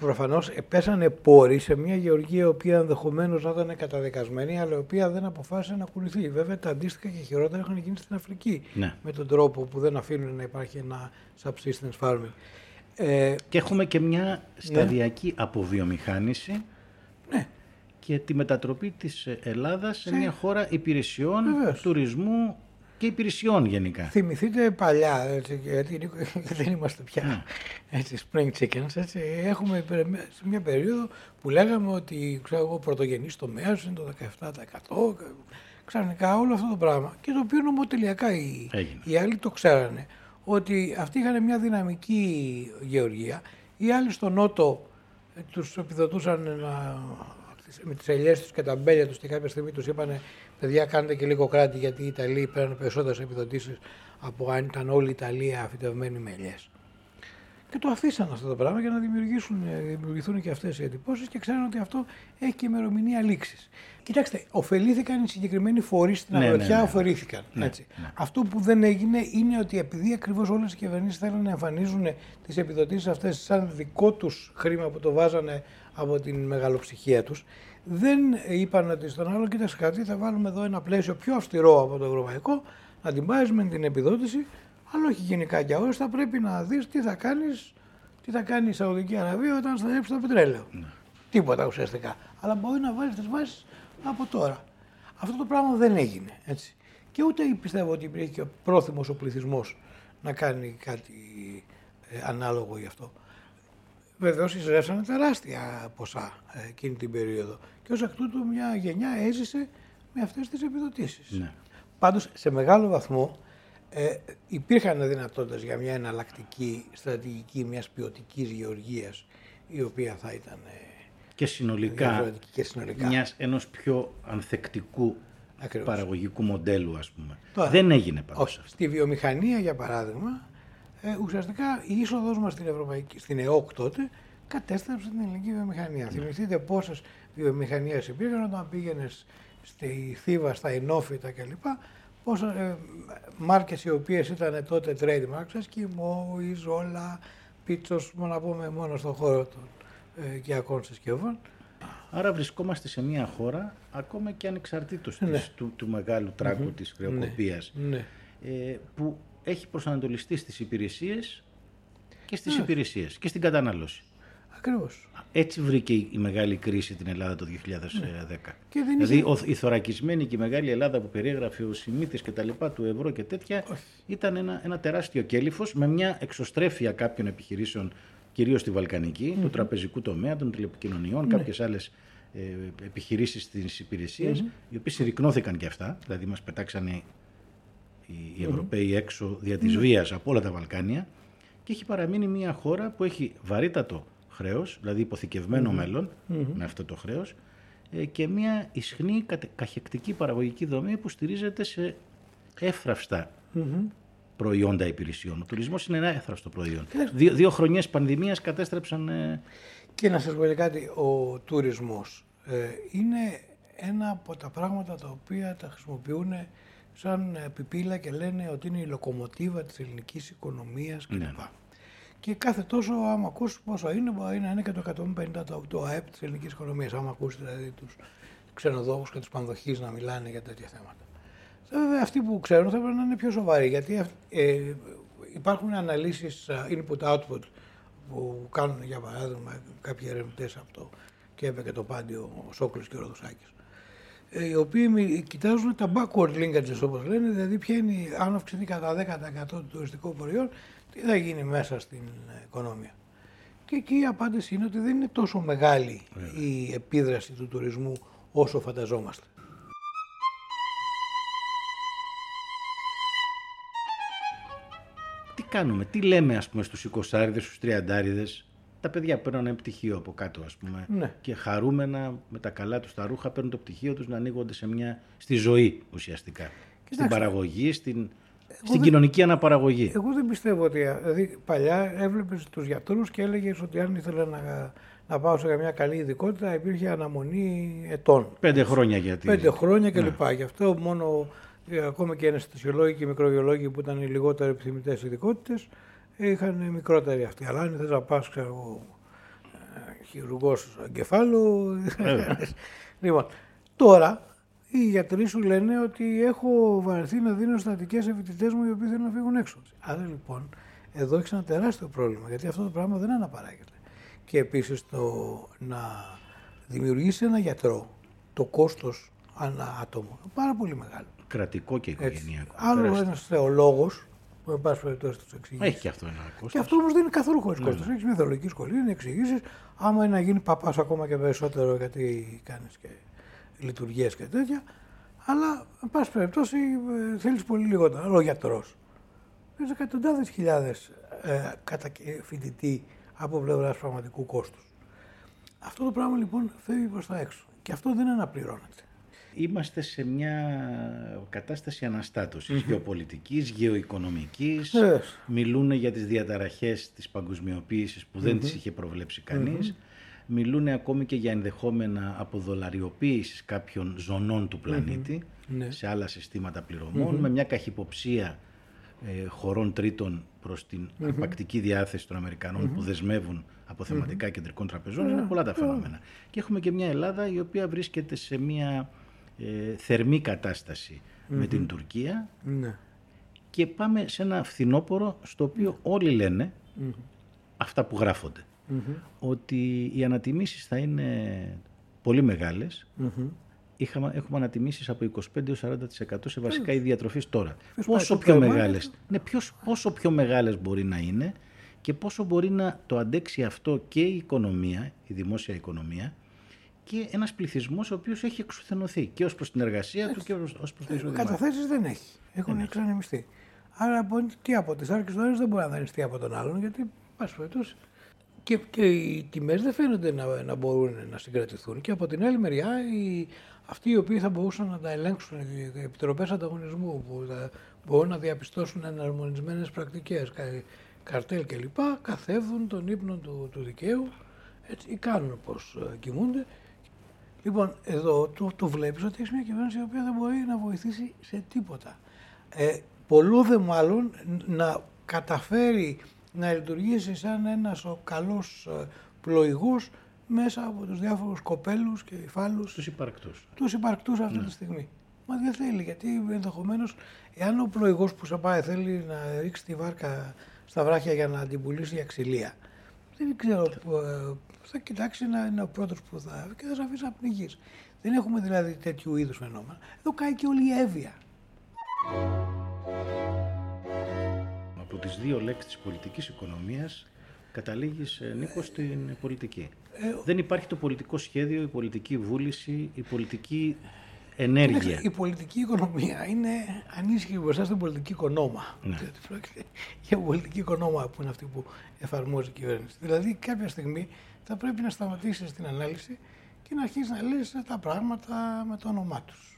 Προφανώς πέσανε πόροι σε μια γεωργία η οποία ενδεχομένως να ήταν καταδικασμένη, αλλά η οποία δεν αποφάσισε να ακολουθεί. Βέβαια τα αντίστοιχα και χειρότερα έχουν γίνει στην Αφρική. Ναι. Με τον τρόπο που δεν αφήνουν να υπάρχει ένα subsistence farming. Ε, και έχουμε και μια σταδιακή ναι. αποβιομηχάνηση ναι και τη μετατροπή της Ελλάδας σε μια χώρα υπηρεσιών, τουρισμού και υπηρεσιών γενικά. Θυμηθείτε παλιά, έτσι, γιατί δεν είμαστε πια ναι. έτσι, spring chickens, έτσι, έχουμε σε μια περίοδο που λέγαμε ότι ξέρω, ο πρωτογενής τομέας είναι το 17%, ξαφνικά όλο αυτό το πράγμα. Και το οποίο νομοτελειακά οι, οι άλλοι το ξέρανε ότι αυτοί είχαν μια δυναμική γεωργία, οι άλλοι στο νότο ε, τους επιδοτούσαν να με τις ελιές τους και τα μπέλια τους και κάποια στιγμή τους είπαν παιδιά κάνετε και λίγο κράτη γιατί οι Ιταλοί παίρνουν περισσότερες επιδοτήσεις από αν ήταν όλη η Ιταλία αφιτευμένη με ελιές. Και το αφήσαν αυτό το πράγμα για να δημιουργήσουν, δημιουργηθούν και αυτές οι εντυπώσεις και ξέρουν ότι αυτό έχει και ημερομηνία λήξης. Κοιτάξτε, ωφελήθηκαν οι συγκεκριμένοι φορείς στην ναι, αγροτιά, ναι, ναι. ωφελήθηκαν. Ναι, έτσι. Ναι. Αυτό που δεν έγινε είναι ότι επειδή ακριβώς όλες οι κυβερνήσεις θέλουν να εμφανίζουν τις επιδοτήσεις αυτές σαν δικό τους χρήμα που το βάζανε από την μεγαλοψυχία τους, δεν είπαν ότι στον άλλο, κοίταξε κάτι, θα βάλουμε εδώ ένα πλαίσιο πιο αυστηρό από το ευρωπαϊκό, να την πάρεις με την επιδότηση, αλλά όχι γενικά για όλες, θα πρέπει να δεις τι θα κάνεις, τι θα κάνει η Σαουδική Αραβία όταν σταθερέψει το πετρέλαιο. Ναι. Τίποτα ουσιαστικά. Αλλά μπορεί να βάλεις τις βάσεις από τώρα. Αυτό το πράγμα δεν έγινε. Έτσι. Και ούτε πιστεύω ότι υπήρχε και πρόθυμος ο πληθυσμός να κάνει κάτι ε, ανάλογο γι' αυτό. Βεβαίως εισρέψανε τεράστια ποσά ε, εκείνη την περίοδο. Και ως εκ τούτου μια γενιά έζησε με αυτές τις επιδοτήσεις. Ναι. Πάντως σε μεγάλο βαθμό ε, υπήρχαν δυνατότητες για μια εναλλακτική στρατηγική μιας ποιοτικής γεωργίας η οποία θα ήταν. Ε, και συνολικά, και συνολικά. Μιας, ενός πιο ανθεκτικού Ακριβώς. παραγωγικού μοντέλου ας πούμε. Δεν έγινε πάντως. Στη βιομηχανία για παράδειγμα ε, ουσιαστικά η είσοδος μας στην, Ευρωπαϊκή, στην ΕΟΚ τότε κατέστρεψε την ελληνική βιομηχανία. Ναι. Θυμηθείτε πόσες βιομηχανίες υπήρχαν όταν πήγαινες στη Θήβα, στα Ενόφυτα κλπ. Πόσε ε, μάρκες οι οποίες ήταν τότε trademarks, Eskimo, Ιζόλα, Πίτσος, μόνο να πούμε μόνο στον χώρο των ε, οικιακών συσκευών. Άρα βρισκόμαστε σε μια χώρα, ακόμα και ανεξαρτήτως ναι. του, του μεγάλου τράκου mm-hmm. της χρεοκοπίας, ναι. ε, που έχει προσανατολιστεί στις υπηρεσίες και στις ναι. υπηρεσίες και στην κατανάλωση. Ακριβώς. Έτσι βρήκε η μεγάλη κρίση την Ελλάδα το 2010. Ναι. Και δηλαδή είχε... η θωρακισμένη και η μεγάλη Ελλάδα που περιέγραφε ο Σιμίτης και τα λοιπά του ευρώ και τέτοια ήταν ένα, ένα τεράστιο κέλυφος με μια εξωστρέφεια κάποιων επιχειρήσεων κυρίως στη Βαλκανική, του τραπεζικού τομέα, των τηλεπικοινωνιών, ναι. κάποιες άλλες ε, επιχειρήσεις στις υπηρεσίες, οι οποίες συρρυκνώθηκαν και αυτά, δηλαδή μας πετάξανε οι Ευρωπαίοι έξω δια της βίας από όλα τα Βαλκάνια και έχει παραμείνει μια χώρα που έχει βαρύτατο χρέος, δηλαδή υποθηκευμένο μέλλον με αυτό το χρέος ε, και μια ισχνή καχεκτική παραγωγική δομή που στηρίζεται σε εύθραυστα προϊόντα υπηρεσιών. Ο τουρισμός είναι ένα εύθραυστο προϊόν. Δύο, δύο χρονιές πανδημίας κατέστρεψαν... Ε, και να σας πω κάτι, ο τουρισμός ε, είναι ένα από τα πράγματα τα οποία τα χρησιμοποιούν σαν πιπίλα και λένε ότι είναι η λοκομοτίβα της ελληνικής οικονομίας κλπ. Ναι. Και κάθε τόσο, άμα ακούσει πόσο είναι, μπορεί να είναι και το 150 το ΑΕΠ της ελληνικής οικονομίας. Άμα ακούσει δηλαδή τους ξενοδόχους και τους πανδοχείς να μιλάνε για τέτοια θέματα. Βέβαια, αυτοί που ξέρουν θα πρέπει να είναι πιο σοβαροί γιατί ε, υπάρχουν αναλύσεις input-output που κάνουν για παράδειγμα κάποιοι ερευνητές αυτό και έπαιξε και το πάντιο ο Σόκλης και ο Ροδοσάκης ε, οι οποίοι κοιτάζουν τα backward linkages όπως λένε, δηλαδή ποια είναι, αν αυξηθεί κατά 10% το τουριστικό προϊόν, τι θα γίνει μέσα στην οικονομία. Και εκεί η απάντηση είναι ότι δεν είναι τόσο μεγάλη η επίδραση του τουρισμού όσο φανταζόμαστε. Τι κάνουμε, τι λέμε ας πούμε στους 20 στους 30 τα παιδιά παίρνουν ένα πτυχίο από κάτω ας πούμε ναι. και χαρούμενα με τα καλά τους τα ρούχα παίρνουν το πτυχίο τους να ανοίγονται σε μια, στη ζωή ουσιαστικά. στην παραγωγή, στην, στην κοινωνική αναπαραγωγή. Εγώ δεν πιστεύω ότι. Δηλαδή, παλιά έβλεπες τους γιατρούς και έλεγες ότι αν ήθελα να, να πάω σε μια καλή ειδικότητα υπήρχε αναμονή ετών. Πέντε χρόνια γιατί. Πέντε χρόνια κλπ. Ναι. Γι' αυτό μόνο ε, ακόμα και οι αναισθησιολόγοι και οι μικροβιολόγοι που ήταν οι λιγότερο επιθυμητές ειδικότητες είχαν μικρότερη αυτή. Αλλά αν θες να πας, ξέρω εγώ, ε, χειρουργός εγκεφάλου. λοιπόν, τώρα οι γιατροί σου λένε ότι έχω βαρεθεί να δίνω στατικές φοιτητές μου οι οποίοι θέλουν να φύγουν έξω. Άρα λοιπόν, εδώ έχεις ένα τεράστιο πρόβλημα γιατί αυτό το πράγμα δεν αναπαράγεται. Και επίσης το να δημιουργήσεις ένα γιατρό, το κόστος ανά άτομο, πάρα πολύ μεγάλο. Κρατικό και οικογενειακό. Άλλο ένας θεολόγος, που εν πάση περιπτώσει τους εξηγήσει. Έχει και αυτό ένα κόστος. Και αυτό όμως δεν είναι καθόλου χωρίς ναι, κόστος. Ναι. Έχεις μια θεολογική σχολή, είναι εξηγήσεις. Άμα είναι να γίνει παπάς ακόμα και περισσότερο, γιατί κάνεις και λειτουργίες και τέτοια. Αλλά, εν πάση περιπτώσει, ε, θέλεις πολύ λιγότερο. Ο γιατρό. Έχει εκατοντάδες χιλιάδες ε, κατά φοιτητή από πλευράς πραγματικού κόστους. Αυτό το πράγμα λοιπόν φεύγει προς τα έξω. Και αυτό δεν αναπληρώνεται. Είμαστε σε μια κατάσταση αναστάτωσης mm-hmm. γεωπολιτικής, γεωοικονομικής. Μιλούν για τις διαταραχές της παγκοσμιοποίησης που δεν τις είχε προβλέψει κανείς. Μιλούν ακόμη και για ενδεχόμενα αποδολαριοποίησης κάποιων ζωνών του πλανητη ναι. σε άλλα συστήματα με μια καχυποψία ε, χωρών τρίτων προς την mm αρπακτική διάθεση των Αμερικανών που δεσμεύουν αποθεματικά κεντρικών τραπεζών. Είναι πολλά τα φαινόμενα. Και έχουμε και μια Ελλάδα η οποία βρίσκεται σε μια ε, θερμή κατάσταση με την Τουρκία. Ναι. και πάμε σε ένα φθινόπωρο στο οποίο όλοι λένε αυτά που γράφονται. Ότι οι ανατιμήσεις θα είναι πολύ μεγάλες. Είχαμε, έχουμε ανατιμήσεις από 25-40% σε βασικά οι διατροφής τώρα. πόσο πιο μεγάλες, ναι, ποιος, πόσο πιο μεγάλες μπορεί να είναι και πόσο μπορεί να το αντέξει αυτό και η οικονομία, η δημόσια οικονομία και ένας πληθυσμός ο οποίος έχει εξουθενωθεί και ως προς την εργασία του και ως προς το εισόδημα. Καταθέσεις δεν έχει. Έχουν εξανεμιστεί. Άρα τι από τις άρκε του δεν μπορεί να δανειστεί από τον άλλον, γιατί πάση περιπτώσει. Και, και οι τιμές δεν φαίνονται να, να μπορούν να συγκρατηθούν. Και από την άλλη μεριά, οι, αυτοί οι οποίοι θα μπορούσαν να τα ελέγξουν, οι επιτροπές ανταγωνισμού, που θα μπορούν να διαπιστώσουν εναρμονισμένες πρακτικές, καρτέλ κλπ., καθεύουν τον ύπνο του, του δικαίου έτσι, ή κάνουν πώ ε, κοιμούνται. Λοιπόν, εδώ το, το βλέπεις ότι έχεις μια κυβέρνηση η οποία δεν μπορεί να βοηθήσει σε τίποτα. Ε, πολλού δε μάλλον να καταφέρει να λειτουργήσει σαν ένας ο καλός ε, πλοηγός μέσα από τους διάφορους κοπέλους και υφάλους. Τους υπαρκτούς. Τους υπαρκτούς αυτή ναι. τη στιγμή. Μα δεν θέλει, γιατί ενδεχομένως, εάν ο πλοηγός που σε πάει θέλει να ρίξει τη βάρκα στα βράχια για να την πουλήσει για ξυλία, δεν ξέρω, ε, θα κοιτάξει να είναι ο πρώτος που θα και θα σε αφήσει να πνιγείς. Δεν έχουμε δηλαδή τέτοιου είδους φαινόμενα. Εδώ κάει και όλη η έβεια από τις δύο λέξεις της πολιτικής οικονομίας καταλήγεις, ε, Νίκος, στην πολιτική. Ε, Δεν υπάρχει το πολιτικό σχέδιο, η πολιτική βούληση, η πολιτική ενέργεια. Η πολιτική οικονομία είναι ανήσυχη μπροστά στην πολιτική οικονόμα. Ναι. Για πολιτική οικονόμα που είναι αυτή που εφαρμόζει η κυβέρνηση. Δηλαδή κάποια στιγμή θα πρέπει να σταματήσεις την ανάλυση και να αρχίσεις να λες τα πράγματα με το όνομά τους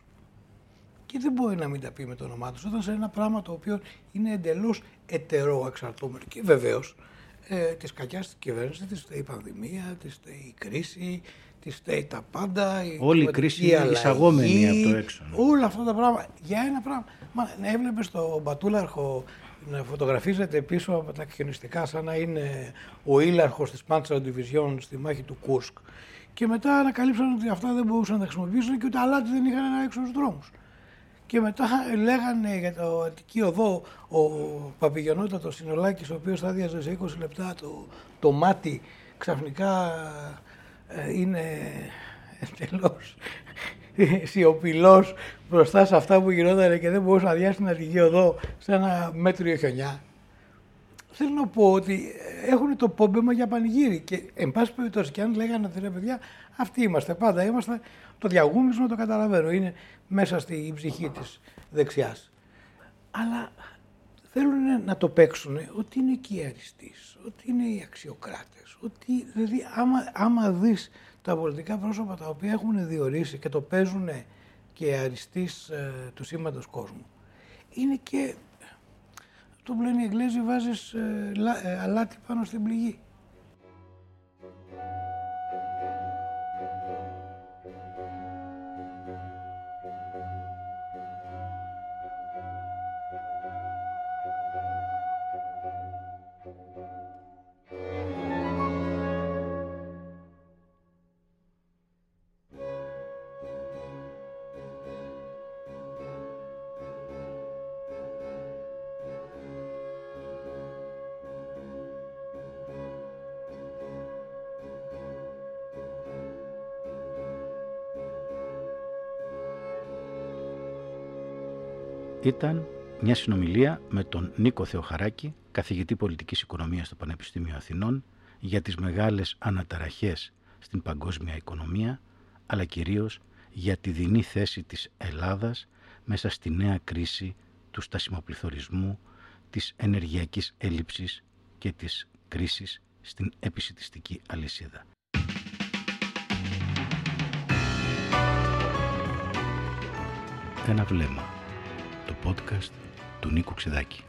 και δεν μπορεί να μην τα πει με το όνομά τους. Όταν σε ένα πράγμα το οποίο είναι εντελώς ετερό εξαρτώμενο. Και βεβαίως ε, της κακιάς της κυβέρνησης της φταίει η πανδημία, της φταίει η κρίση, τη φταίει τα πάντα. Η Όλη η κρίση είναι εισαγόμενη από το έξω. Ναι. Όλα αυτά τα πράγματα. Για ένα πράγμα. Μα να έβλεπες τον Μπατούλαρχο να φωτογραφίζεται πίσω από τα χιονιστικά σαν να είναι ο ήλαρχος της Panzer Division στη μάχη του Κούρσκ. Και μετά ανακαλύψαν ότι αυτά δεν μπορούσαν να τα χρησιμοποιήσουν και ούτε αλάτι δεν είχαν να έξω στους δρόμους. Και μετά λέγανε για το Αττική Οδό ο Παπηγενότατο Συνολάκης, ο οποίος θα διαζε σε 20 λεπτά το, το μάτι, ξαφνικά ε, είναι εντελώς σιωπηλός μπροστά σε αυτά που γινόταν και δεν μπορούσε να διάσει την Αττική Οδό σε ένα μέτριο χιονιά. Θέλω να πω ότι έχουν το πόμπεμα για πανηγύρι και εν πάση περιπτώσει και αν λέγανε ότι παιδιά αυτοί είμαστε πάντα, είμαστε το διαγούμισμα το καταλαβαίνω, είναι μέσα στη ψυχή της δεξιάς. Αλλά θέλουν να το παίξουν ότι είναι και οι αριστείς, ότι είναι οι αξιοκράτες, ότι δηλαδή άμα, άμα δεις τα πολιτικά πρόσωπα τα οποία έχουν διορίσει και το παίζουν και αριστείς ε, του σήματος κόσμου, είναι και, το που λένε οι Εγγλέζοι, βάζεις ε, ε, αλάτι πάνω στην πληγή. Ήταν μια συνομιλία με τον Νίκο Θεοχαράκη, καθηγητή πολιτικής οικονομίας στο Πανεπιστήμιο Αθηνών, για τις μεγάλες αναταραχές στην παγκόσμια οικονομία, αλλά κυρίως για τη δινή θέση της Ελλάδας μέσα στη νέα κρίση του στασιμοπληθωρισμού, της ενεργειακής έλλειψης και της κρίσης στην επισητιστική αλυσίδα. Ένα βλέμμα το podcast του Νίκου Ξεδάκη.